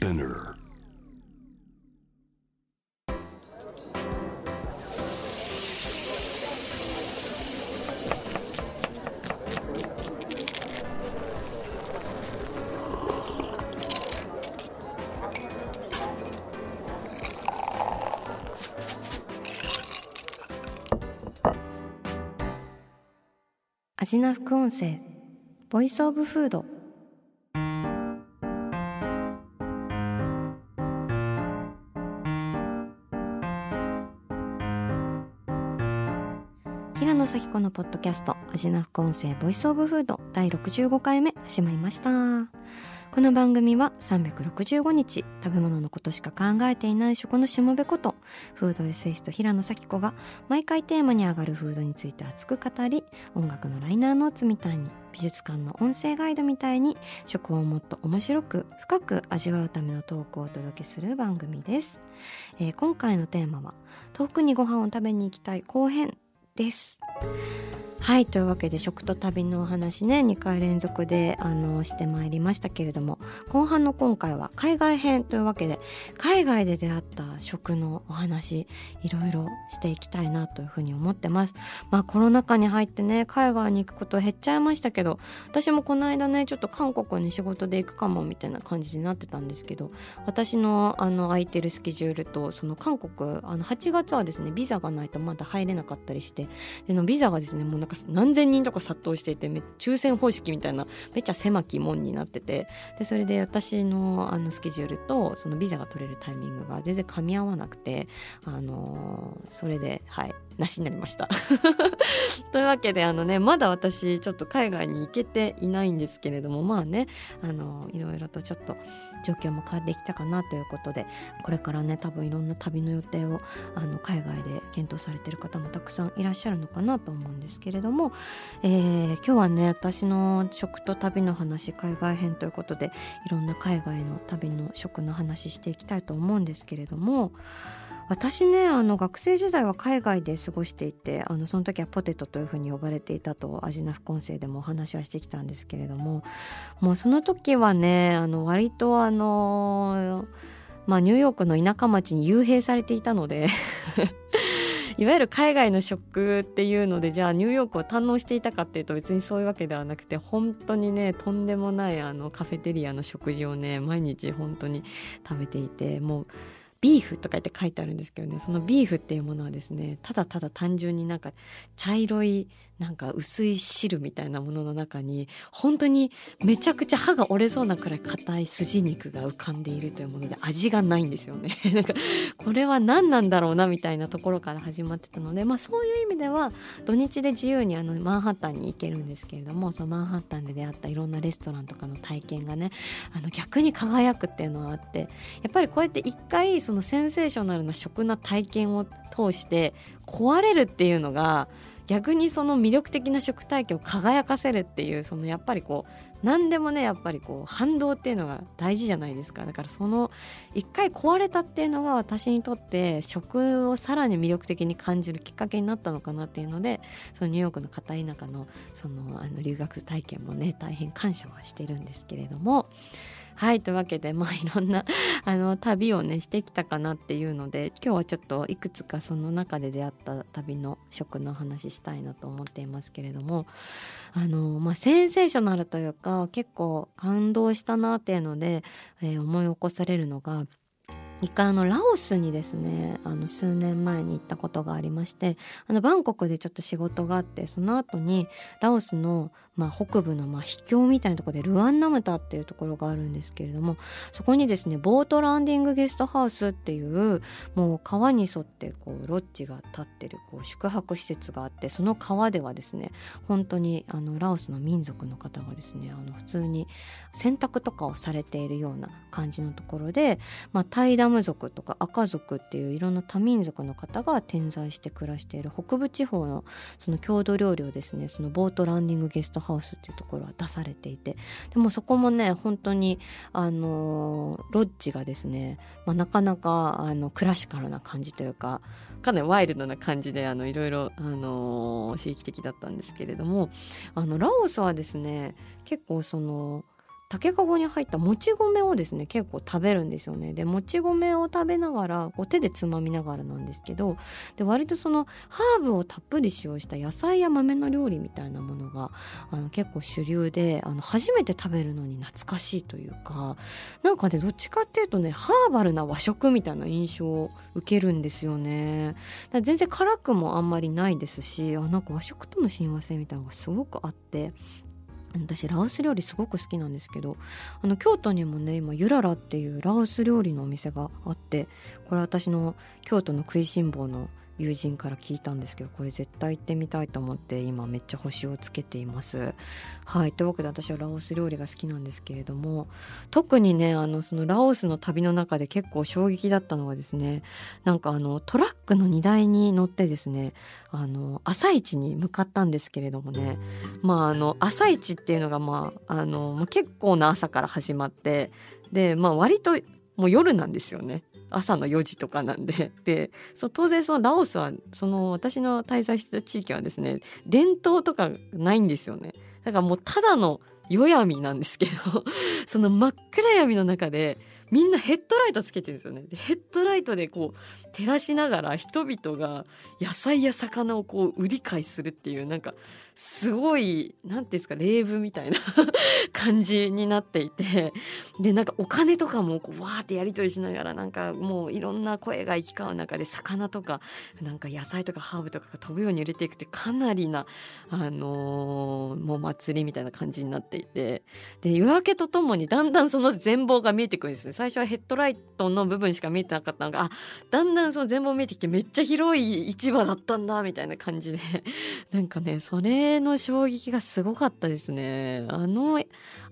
Spinner. 味な副音声ボイスオブフード平野咲子のポッドキャスト味な副音声ボイスオブフード第65回目始まりました。この番組は365日食べ物のことしか考えていない食のしもべことフードエッセイスト平野咲子が毎回テーマに上がるフードについて熱く語り音楽のライナーノーツみたいに美術館の音声ガイドみたいに食をもっと面白く深く味わうためのトークをお届けする番組です、えー今回のテーマは遠くにご飯を食べに行きたい後編です。はいというわけで食と旅のお話ね2回連続であのしてまいりましたけれども後半の今回は海外編というわけで海外で出会った食のお話いろいろしていきたいなというふうに思ってます。まあコロナ禍に入ってね海外に行くこと減っちゃいましたけど私もこの間ねちょっと韓国に仕事で行くかもみたいな感じになってたんですけど私のあの空いてるスケジュールとその韓国あの8月はですねビザがないとまだ入れなかったりしてでのビザがですねもうか何千人とか殺到していて抽選方式みたいなめっちゃ狭き門になってて。でそれで私のあのスケジュールとそのビザが取れるタイミングが全然噛み合わなくてあのそれではい。なしになりました。というわけであのねまだ私ちょっと海外に行けていないんですけれどもまあねあのいろいろとちょっと状況も変わってきたかなということでこれからね多分いろんな旅の予定をあの海外で検討されてる方もたくさんいらっしゃるのかなと思うんですけれども、えー今日はね私の食と旅の話海外編ということでいろんな海外の旅の食の話していきたいと思うんですけれども私ねあの学生時代は海外で過ごしていてあのその時はポテトというふうに呼ばれていたと味な副音声でもお話はしてきたんですけれどももうその時はねあの割とあのまあニューヨークの田舎町に幽閉されていたので いわゆる海外の食っていうのでじゃあニューヨークを堪能していたかっていうと別にそういうわけではなくて本当にねとんでもないあのカフェテリアの食事をね毎日本当に食べていてもうビーフとか言って書いてあるんですけどねそのビーフっていうものはですねただただ単純になんか茶色いなんか薄い汁みたいなものの中に本当にめちゃくちゃ歯が折れそうなくらい硬い筋肉が浮かんでいるというもので味がないんですよね。なんかこれは何なんだろうなみたいなところから始まってたのでまあそういう意味では土日で自由にあのマンハッタンに行けるんですけれどもそのマンハッタンで出会ったいろんなレストランとかの体験がねあの逆に輝くっていうのはあってやっぱりこうやって一回そのセンセーショナルな食な体験を通して壊れるっていうのが逆にその魅力的な食体験を輝かせるっていうそのやっぱりこう何でもねやっぱりこう反動っていうのが大事じゃないですか。だからその一回壊れたっていうのが私にとって食をさらに魅力的に感じるきっかけになったのかなっていうのでそのニューヨークの片田舎のそのあの留学体験もね大変感謝はしてるんですけれどもはいというわけでまあいろんな あの旅をねしてきたかなっていうので今日はちょっといくつかその中で出会った旅の食の話したいなと思っていますけれどもあの、まあ、センセーショナルというか結構感動したなっていうので、えー思い起こされるのが一回あのラオスにですねあの数年前に行ったことがありましてあのバンコクでちょっと仕事があってその後にラオスの、まあ、北部のまあ秘境みたいなところでルアンナムタっていうところがあるんですけれどもそこにですねボートランディングゲストハウスっていうもう川に沿ってこうロッジが立ってるこう宿泊施設があってその川ではですね本当にあのラオスの民族の方がですねあの普通に洗濯とかをされているような感じのところで、まあ、タイダム族とか赤族っていういろんな多民族の方が点在して暮らしている北部地方のその郷土料理をですねそのボートランディングゲストハウスっていうところは出されていてでもそこもね本当にあのロッジがですね、まあ、なかなかあのクラシカルな感じというかかなりワイルドな感じであのいろいろ、あの刺激的だったんですけれどもあのラオスはですね結構その竹かごに入ったもち米をですね結構食べるんですよね。でもち米を食べながらこう手でつまみながらなんですけどで割とそのハーブをたっぷり使用した野菜や豆の料理みたいなものがあの結構主流であの初めて食べるのに懐かしいというかなんかねどっちかっていうとねハーバルな和食みたいな印象を受けるんですよね。全然辛くもあんまりないですしあなんか和食との親和性みたいなのがすごくあって私ラオス料理すごく好きなんですけどあの京都にもね今ゆららっていうラオス料理のお店があってこれ私の京都の食いしん坊の友人から聞いたんですけどこれ絶対行ってみたいと思って今めっちゃ星をつけています。はい。というわけで私はラオス料理が好きなんですけれども特にねあのそのラオスの旅の中で結構衝撃だったのはですねなんかあのトラックの荷台に乗ってですねあの朝市に向かったんですけれどもね。まああの朝市っていうのがまああの結構な朝から始まってでまあ割ともう夜なんですよね。朝の4時とかなんで。でそう当然そのラオスはその私の滞在してた地域はですね伝統とかないんですよね。だからもうただの夜闇なんですけど その真っ暗闇の中でみんなヘッドライトつけてるんですよね。でヘッドライトでこう照らしながら人々が野菜や魚をこう売り買いするっていうなんかすごい何て言うんですかレーブみたいな 感じになっていてでなんかお金とかもこうわーってやり取りしながらなんかもういろんな声が行き交う中で魚とかなんか野菜とかハーブとかが飛ぶように売れていくってかなりなあのー、もう祭りみたいな感じになっていてで夜明けとともにだんだんその全貌が見えてくるんですね。最初はヘッドライトの部分しか見えてなかったのがだんだんその全貌見えてきてめっちゃ広い市場だったんだみたいな感じで なんかねそれの衝撃がすごかったですね。あの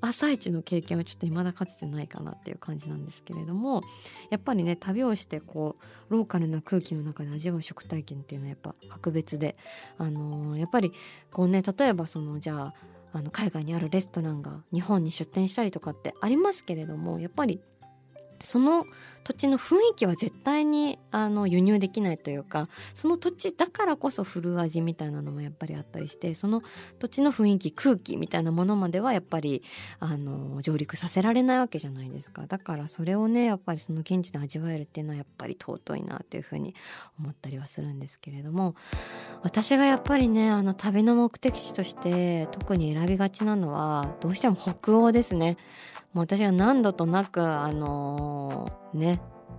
朝一の経験はちょっと未だかつてないかなっていう感じなんですけれどもやっぱりね旅をしてこうローカルな空気の中で味わう食体験っていうのはやっぱ格別であのー、やっぱりこうね例えばそのじゃああの海外にあるレストランが日本に出店したりとかってありますけれどもやっぱりその土地の雰囲気は絶対にあの輸入できないというかその土地だからこそ振る味みたいなのもやっぱりあったりしてその土地の雰囲気空気みたいなものまではやっぱりあの上陸させられないわけじゃないですかだからそれをねやっぱりその現地で味わえるっていうのはやっぱり尊いなというふうに思ったりはするんですけれども私がやっぱりねあの旅の目的地として特に選びがちなのはどうしても北欧ですね。もう私は何度となくあのー、ね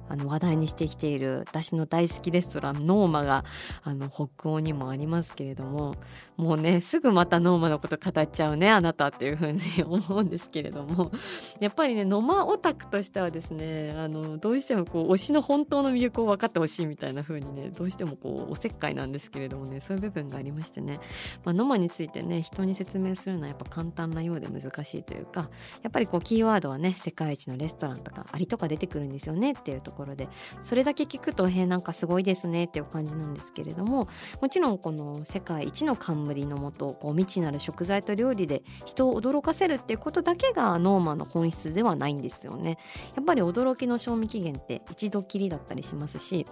あの話題にしてきている私の大好きレストランノーマがあの北欧にもありますけれどももうねすぐまたノーマのこと語っちゃうねあなたっていうふうに思うんですけれども。やっぱりねノマオタクとしてはですねあのどうしてもこう推しの本当の魅力を分かってほしいみたいな風にねどうしてもこうおせっかいなんですけれどもねそういう部分がありましてね、まあ、ノマについてね人に説明するのはやっぱ簡単なようで難しいというかやっぱりこうキーワードはね世界一のレストランとかアリとか出てくるんですよねっていうところでそれだけ聞くとへなんかすごいですねっていう感じなんですけれどももちろんこの世界一の冠のもと未知なる食材と料理で人を驚かせるっていうことだけがノーマの本質ではないんですよね。やっぱり驚きの賞味期限って一度きりだったりしますし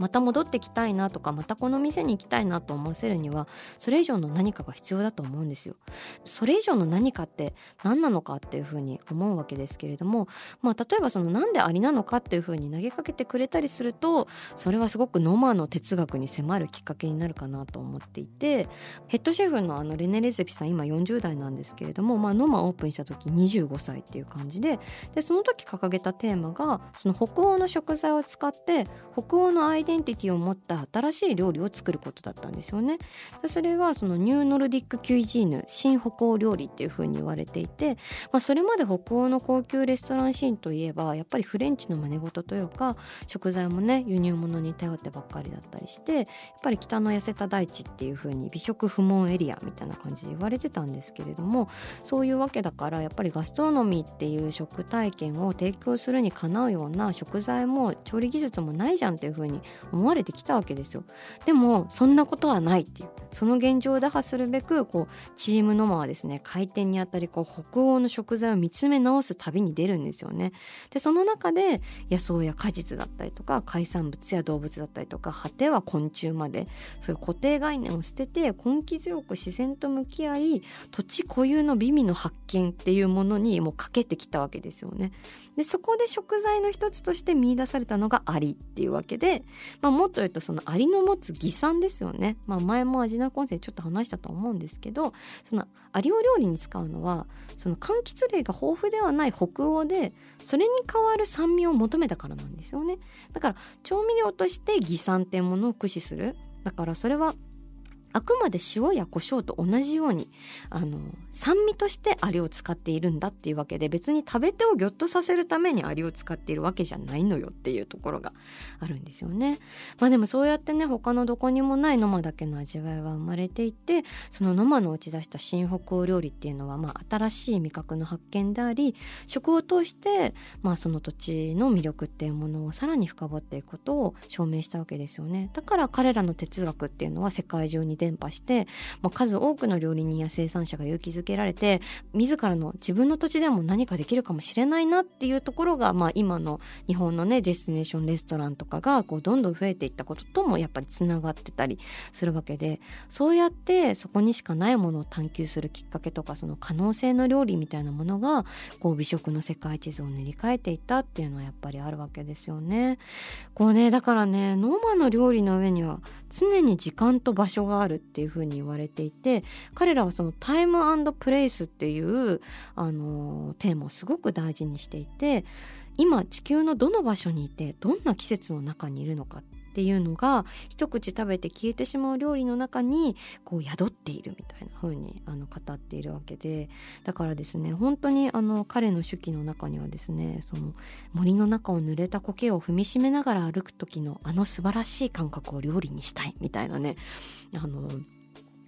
また戻ってきたいなとかまたこの店に行きたいなと思わせるにはそれ以上の何かが必要だと思うんですよ。それ以上の何かって何なのかっていうふうに思うわけですけれども、まあ、例えばそのなんでありなのかっていうふうに投げかけてくれたりするとそれはすごくノマの哲学に迫るきっかけになるかなと思っていてヘッドシェフのあのレネ・レゼピさん今40代なんですけれども、まあ、ノマオープンした時25歳っていう感じででその時掲げたテーマがその北欧の食材を使って北欧のアイデンティティを持った新しい料理を作ることだったんですよね。それがそのニューノルディックキュイジーヌ新北欧料理っていう風に言われていて、まあ、それまで北欧の高級レストランシーンといえばやっぱりフレンチの真似事というか食材もね輸入物に頼ってばっかりだったりしてやっぱり北の痩せた大地っていう風に美食不問エリアみたいな感じで言われてたんですけれどもそういうわけだからやっぱりガストロノミーっていう食体験を提供するにかなうような食材も調理技術もないじゃんっていう風に思われてきたわけですよ。でもそんなことはないっていう。その現状を打破するべくこうチームノマはですね開店にあたりこう北欧の食材を見つめ直す旅に出るんですよね。でその中で野草や果実だったりとか海産物や動物だったりとか果ては昆虫までそういう固定概念を捨てて根気強く自然と向き合い土地固有の美味の発見っていうものにもうかけてきたわけですよね。でそこで食材の一つとして見出されたのがアリっていうわけで、まあ、もっと言うとそのアリの持つ偽酸ですよね。まあ、前も味なコンセちょっと話したと思うんですけどそのアリを料理に使うのはその柑橘類が豊富ではない北欧でそれに代わる酸味を求めたからなんですよね。だから調味料として偽酸っていうものを駆使するだからそれはあくまで塩や胡椒と同じようにあの酸味としてアリを使っているんだっていうわけで別に食べ手をギョッとさせるためにアリを使っているわけじゃないのよっていうところがあるんですよね。まあでもそうやってね他のどこにもないノマだけの味わいは生まれていてそのノマの打ち出した新北欧料理っていうのはまあ新しい味覚の発見であり食を通してまあその土地の魅力っていうものをさらに深掘っていくことを証明したわけですよね。だから彼らの哲学っていうのは世界中に伝播して、まあ、数多くの料理人や生産者が勇気づけられて自らの自分の土地でも何かできるかもしれないなっていうところが、まあ、今の日本のねデスティネーションレストランとかがこうどんどん増えていったことともやっぱりつながってたりするわけでそうやってそこにしかないものを探求するきっかけとかその可能性の料理みたいなものがこう美食の世界地図を塗り替えていったっていうのはやっぱりあるわけですよね。こうねだからねノーマの料理の上には常に時間と場所があるるっていうふうに言われていて彼らはそのタイムプレイスっていうあのテーマをすごく大事にしていて今地球のどの場所にいてどんな季節の中にいるのかっっていうのが一口食べて消えてしまう料理の中にこう宿っているみたいな風にあに語っているわけで。だからですね本当にあの彼の手記の中にはですねその森の中を濡れた苔を踏みしめながら歩く時のあの素晴らしい感覚を料理にしたいみたいなねあの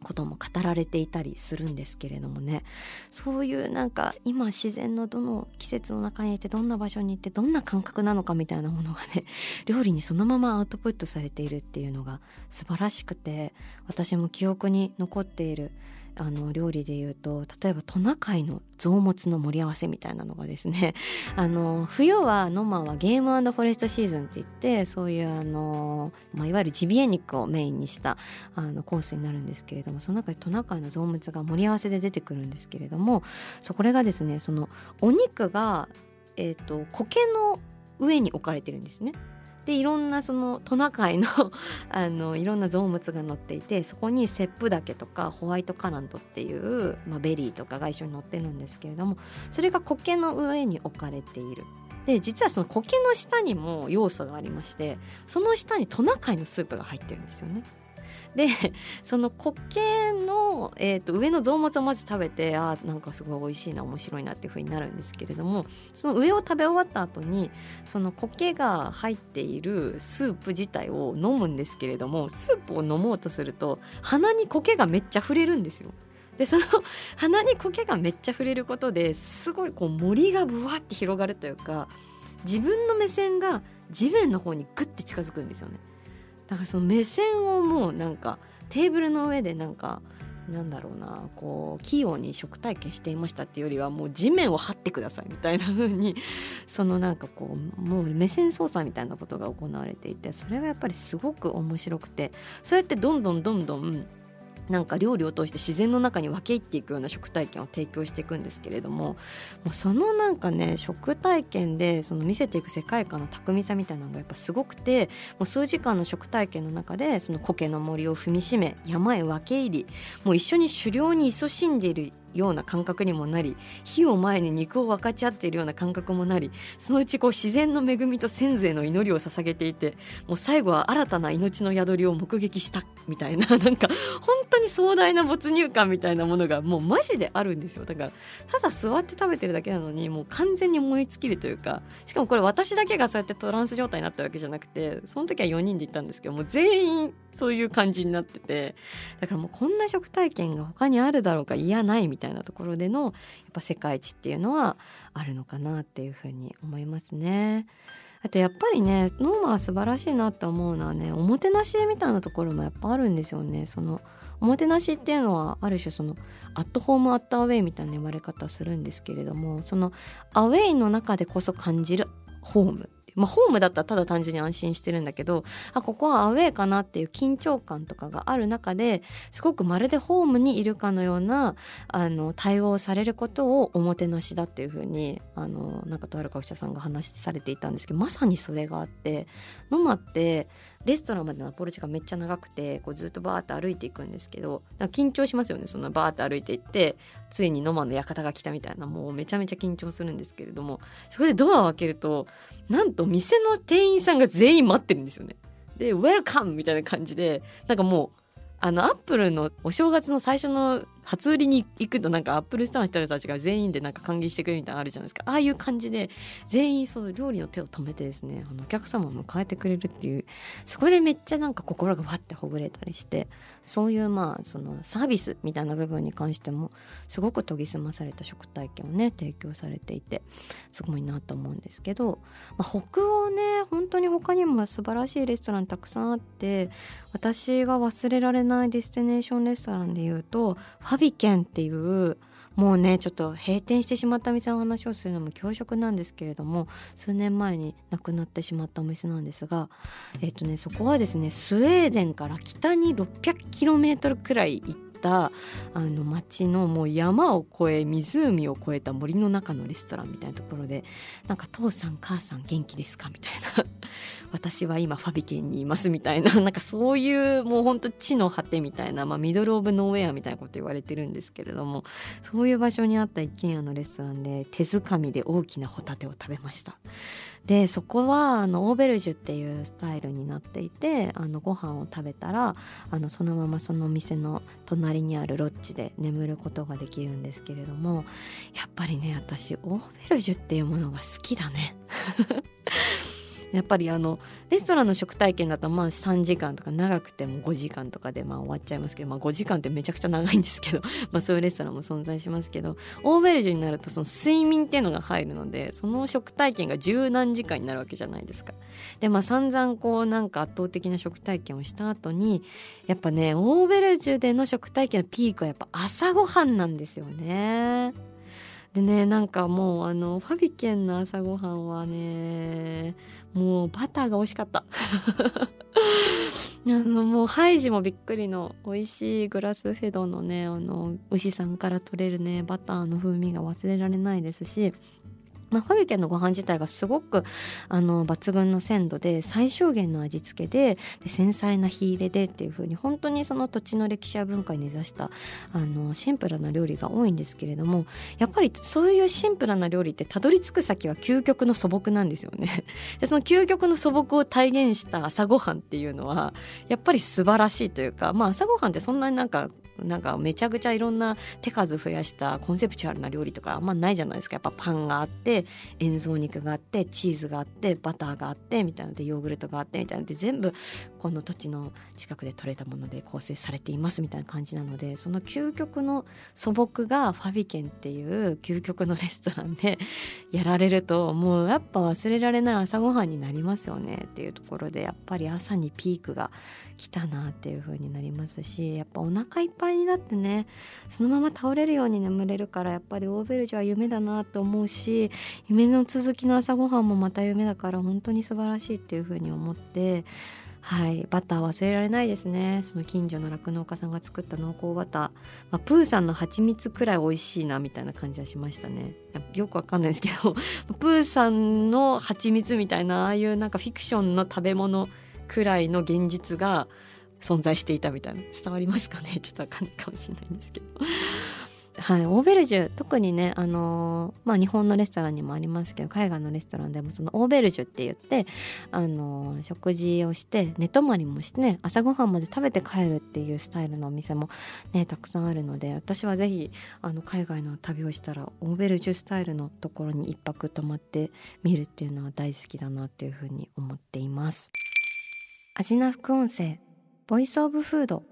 ことも語られていたりするんですけれどもね。そういうなんか今自然のどの季節の中にいてどんな場所に行ってどんな感覚なのかみたいなものがね 料理にそのままアウトプットされているっていうのが素晴らしくて私も記憶に残っているあの料理で言うと例えばトナカイの臓物の盛り合わせみたいなのがですね あの冬はノマはゲームフォレストシーズンって言ってそういうあの、まあ、いわゆるジビエ肉をメインにしたあのコースになるんですけれどもその中でトナカイの臓物が盛り合わせで出てくるんですけれどもそこれがですねそのお肉が、えーと苔の上に置かれてるんですね。でいろんなそのトナカイの あのいろんな臓物が載っていてそこにセップ茸とかホワイトカラントっていう、まあ、ベリーとかが一緒に載ってるんですけれどもそれが苔の上に置かれている。で実はその苔の下にも要素がありましてその下にトナカイのスープが入ってるんですよね。で その苔の、えーと、上の臓物をまず食べてあなんかすごい美味しいな面白いなっていう風になるんですけれどもその上を食べ終わった後にその苔が入っているスープ自体を飲むんですけれどもスープを飲もうとすると鼻に苔がめっちゃ触れるんですよ。でその 鼻に苔がめっちゃ触れることですごいこう森がぶわって広がるというか自分の目線が地面の方にグッて近づくんですよね。だからその目線をもうなんかテーブルの上でなんかなんだろうなこう器用に食体験していましたっていうよりはもう地面を張ってくださいみたいな風に そのなんかこうもう目線操作みたいなことが行われていてそれがやっぱりすごく面白くてそうやってどんどんどんどんなんか料理を通して自然の中に分け入っていくような食体験を提供していくんですけれどももうそのなんかね食体験でその見せていく世界観の巧みさみたいなのがやっぱすごくてもう数時間の食体験の中でその苔の森を踏みしめ山へ分け入りもう一緒に狩猟に勤しんでいるような感覚にもなり火を前に肉を分かち合っているような感覚もなりそのうちこう自然の恵みと先祖への祈りを捧げていてもう最後は新たな命の宿りを目撃したみたいな なんか本当に壮大な没入感みたいなものがもうマジであるんですよ。だからただ座って食べてるだけなのにもう完全に燃え尽きるというかしかもこれ私だけがそうやってトランス状態になったわけじゃなくてその時は4人で行ったんですけどもう全員そういう感じになっててだからもうこんな食体験が他にあるだろうかいやないみたいな。たいなところでのやっぱ世界一っていうのはあるのかなっていうふうに思いますね。あとやっぱりねノーマは素晴らしいなって思うのはねおもてなしみたいなところもやっぱあるんですよねそのおもてなしっていうのはある種その at home at away みたいな言われ方するんですけれどもそのアウェイの中でこそ感じるホームまあ、ホームだったらただ単純に安心してるんだけどあここはアウェーかなっていう緊張感とかがある中ですごくまるでホームにいるかのようなあの対応されることをおもてなしだっていうふうにあのなんかとある学者さんが話されていたんですけどまさにそれがあってノマってレストランまでのアプロチがめっちゃ長くてこうずっとバーって歩いていくんですけど緊張しますよねそんなバーって歩いていってついにノマの館が来たみたいなもうめちゃめちゃ緊張するんですけれどもそこでドアを開けるとなんと店の店員さんが全員待ってるんですよね。で「 Welcome!」みたいな感じでなんかもうあのアップルのお正月の最初の初売りに行くとなんかアップルストアの人たちが全員でなんか歓迎してくれるみたいなのあるじゃないですか。ああいう感じで全員その料理の手を止めてですねあのお客様を迎えてくれるっていうそこでめっちゃなんか心がわってほぐれたりしてそういうまあそのサービスみたいな部分に関してもすごく研ぎ澄まされた食体験をね提供されていてすごいなと思うんですけど、まあ、北欧ね本当に他にも素晴らしいレストランたくさんあって私が忘れられないディスティネーションレストランでいうとファビケンっていうもうねちょっと閉店してしまった店の話をするのも恐縮なんですけれども数年前に亡くなってしまったお店なんですが、えっとね、そこはですねスウェーデンから北に 600km くらい行ったあの町のもう山を越え湖を越えた森の中のレストランみたいなところでなんか父さん母さん元気ですか？みたいな。私は今ファビケンにいますみたいな。なんかそういうもうほんと地の果てみたいな、まあ、ミドル・オブ・ノーウェアみたいなこと言われてるんですけれどもそういう場所にあった一軒家のレストランで手づかみで大きなホタテを食べました。でそこはあのオーベルジュっていうスタイルになっていてあのご飯を食べたらあのそのままそのお店の隣にあるロッジで眠ることができるんですけれどもやっぱりね私オーベルジュっていうものが好きだね。やっぱりあのレストランの食体験だとまあ3時間とか長くても5時間とかでまあ終わっちゃいますけど、まあ、5時間ってめちゃくちゃ長いんですけど まあそういうレストランも存在しますけどオーベルジュになるとその睡眠っていうのが入るのでその食体験が十何時間になるわけじゃないですか。でまあ散々こうなんか圧倒的な食体験をした後にやっぱねオーベルジュでの食体験のピークはやっぱ朝ごはんなんですよね。でねなんかもうあのファビケンの朝ごはんはねもうバターが美味しかった。あのもうハイジもびっくりの美味しいグラスフェドのねあの牛さんから取れるねバターの風味が忘れられないですしまあ、ファビケンのご飯自体がすごくあの抜群の鮮度で最小限の味付けでで繊細な火入れでっていう風に本当にその土地の歴史や文化に根ざしたあのシンプルな料理が多いんですけれどもやっぱりそういうシンプルな料理ってたどり着く先は究極の素朴なんですよね。でその究極の素朴を体現した朝ごはんっていうのはやっぱり素晴らしいというかまあ朝ごはんってそんなになんかなんかめちゃくちゃいろんな手数増やしたコンセプチュアルな料理とかあんまないじゃないですか。やっぱパンがあって塩蔵肉があってチーズがあってバターがあってみたいなでヨーグルトがあってみたいなで全部この土地の近くで採れたもので構成されていますみたいな感じなのでその究極の素朴がファビケンっていう究極のレストランで やられるともうやっぱ忘れられない朝ごはんになりますよねっていうところでやっぱり朝にピークが来たなっていう風になりますしやっぱお腹いっぱいになってねそのまま倒れるように眠れるからやっぱりオーベルジュは夢だなと思うし夢の続きの朝ごはんもまた夢だから本当に素晴らしいっていう風に思ってはい。バター忘れられないですね。その近所の酪農家さんが作った濃厚バター、まあ、プーさんの蜂蜜くらい美味しいなみたいな感じはしましたね。よくわかんないですけど。プーさんの蜂蜜みたいなああいうなんかフィクションの食べ物くらいの現実が存在していたみたいな。伝わりますかね？ちょっとわかんないかもしれないんですけど。はい、オーベルジュ特にね、あのー、まあ、日本のレストランにもありますけど海外のレストランでもそのオーベルジュって言って、あのー、食事をして寝泊まりもしてね朝ごはんまで食べて帰るっていうスタイルのお店もねたくさんあるので私は是非あの海外の旅をしたらオーベルジュスタイルのところに一泊泊まってみるっていうのは大好きだなっていうふうに思っています。アジナ副音声ボイスオブフード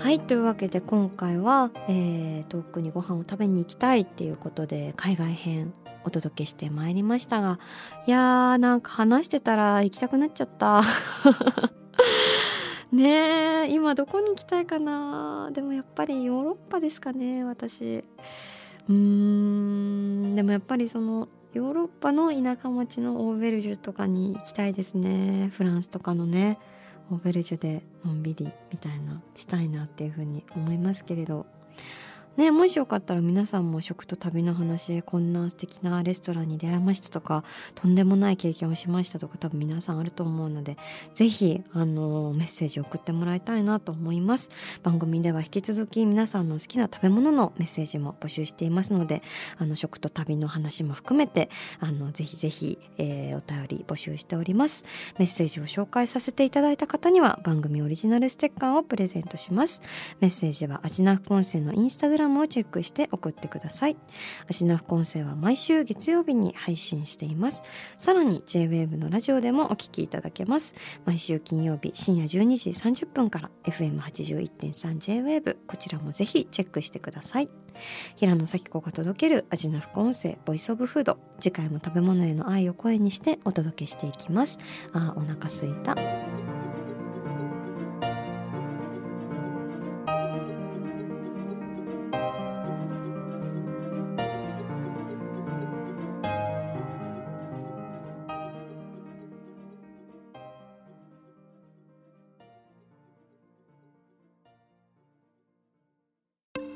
はいというわけで今回は、えー、遠くにご飯を食べに行きたいっていうことで海外編お届けしてまいりましたがいやーなんか話してたら行きたくなっちゃった。ねえ今どこに行きたいかな。でもやっぱりヨーロッパですかね私。うーんでもやっぱりそのヨーロッパの田舎町のオーベルジュとかに行きたいですねフランスとかのね。オーベルジュでのんびりみたいなしたいなっていうふうに思いますけれど。ねもしよかったら皆さんも食と旅の話こんな素敵なレストランに出会いましたとかとんでもない経験をしましたとか多分皆さんあると思うので是非あのメッセージを送ってもらいたいなと思います。番組では引き続き皆さんの好きな食べ物のメッセージも募集していますのであの食と旅の話も含めてあのぜひぜひ、えー、お便り募集しております。メッセージを紹介させていただいた方には番組オリジナルステッカーをプレゼントします。メッセージはアジナフ音声のインスタグラムムをチェックして送ってください。足の副音声は毎週月曜日に配信しています。さらに JWAVE のラジオでもお聞きいただけます。毎週金曜日深夜12時30分から FM81.3JWAVE こちらもぜひチェックしてください。平野咲子が届ける味の副音声ボイスオブフード。次回も食べ物への愛を声にしてお届けしていきます。あお腹すいた。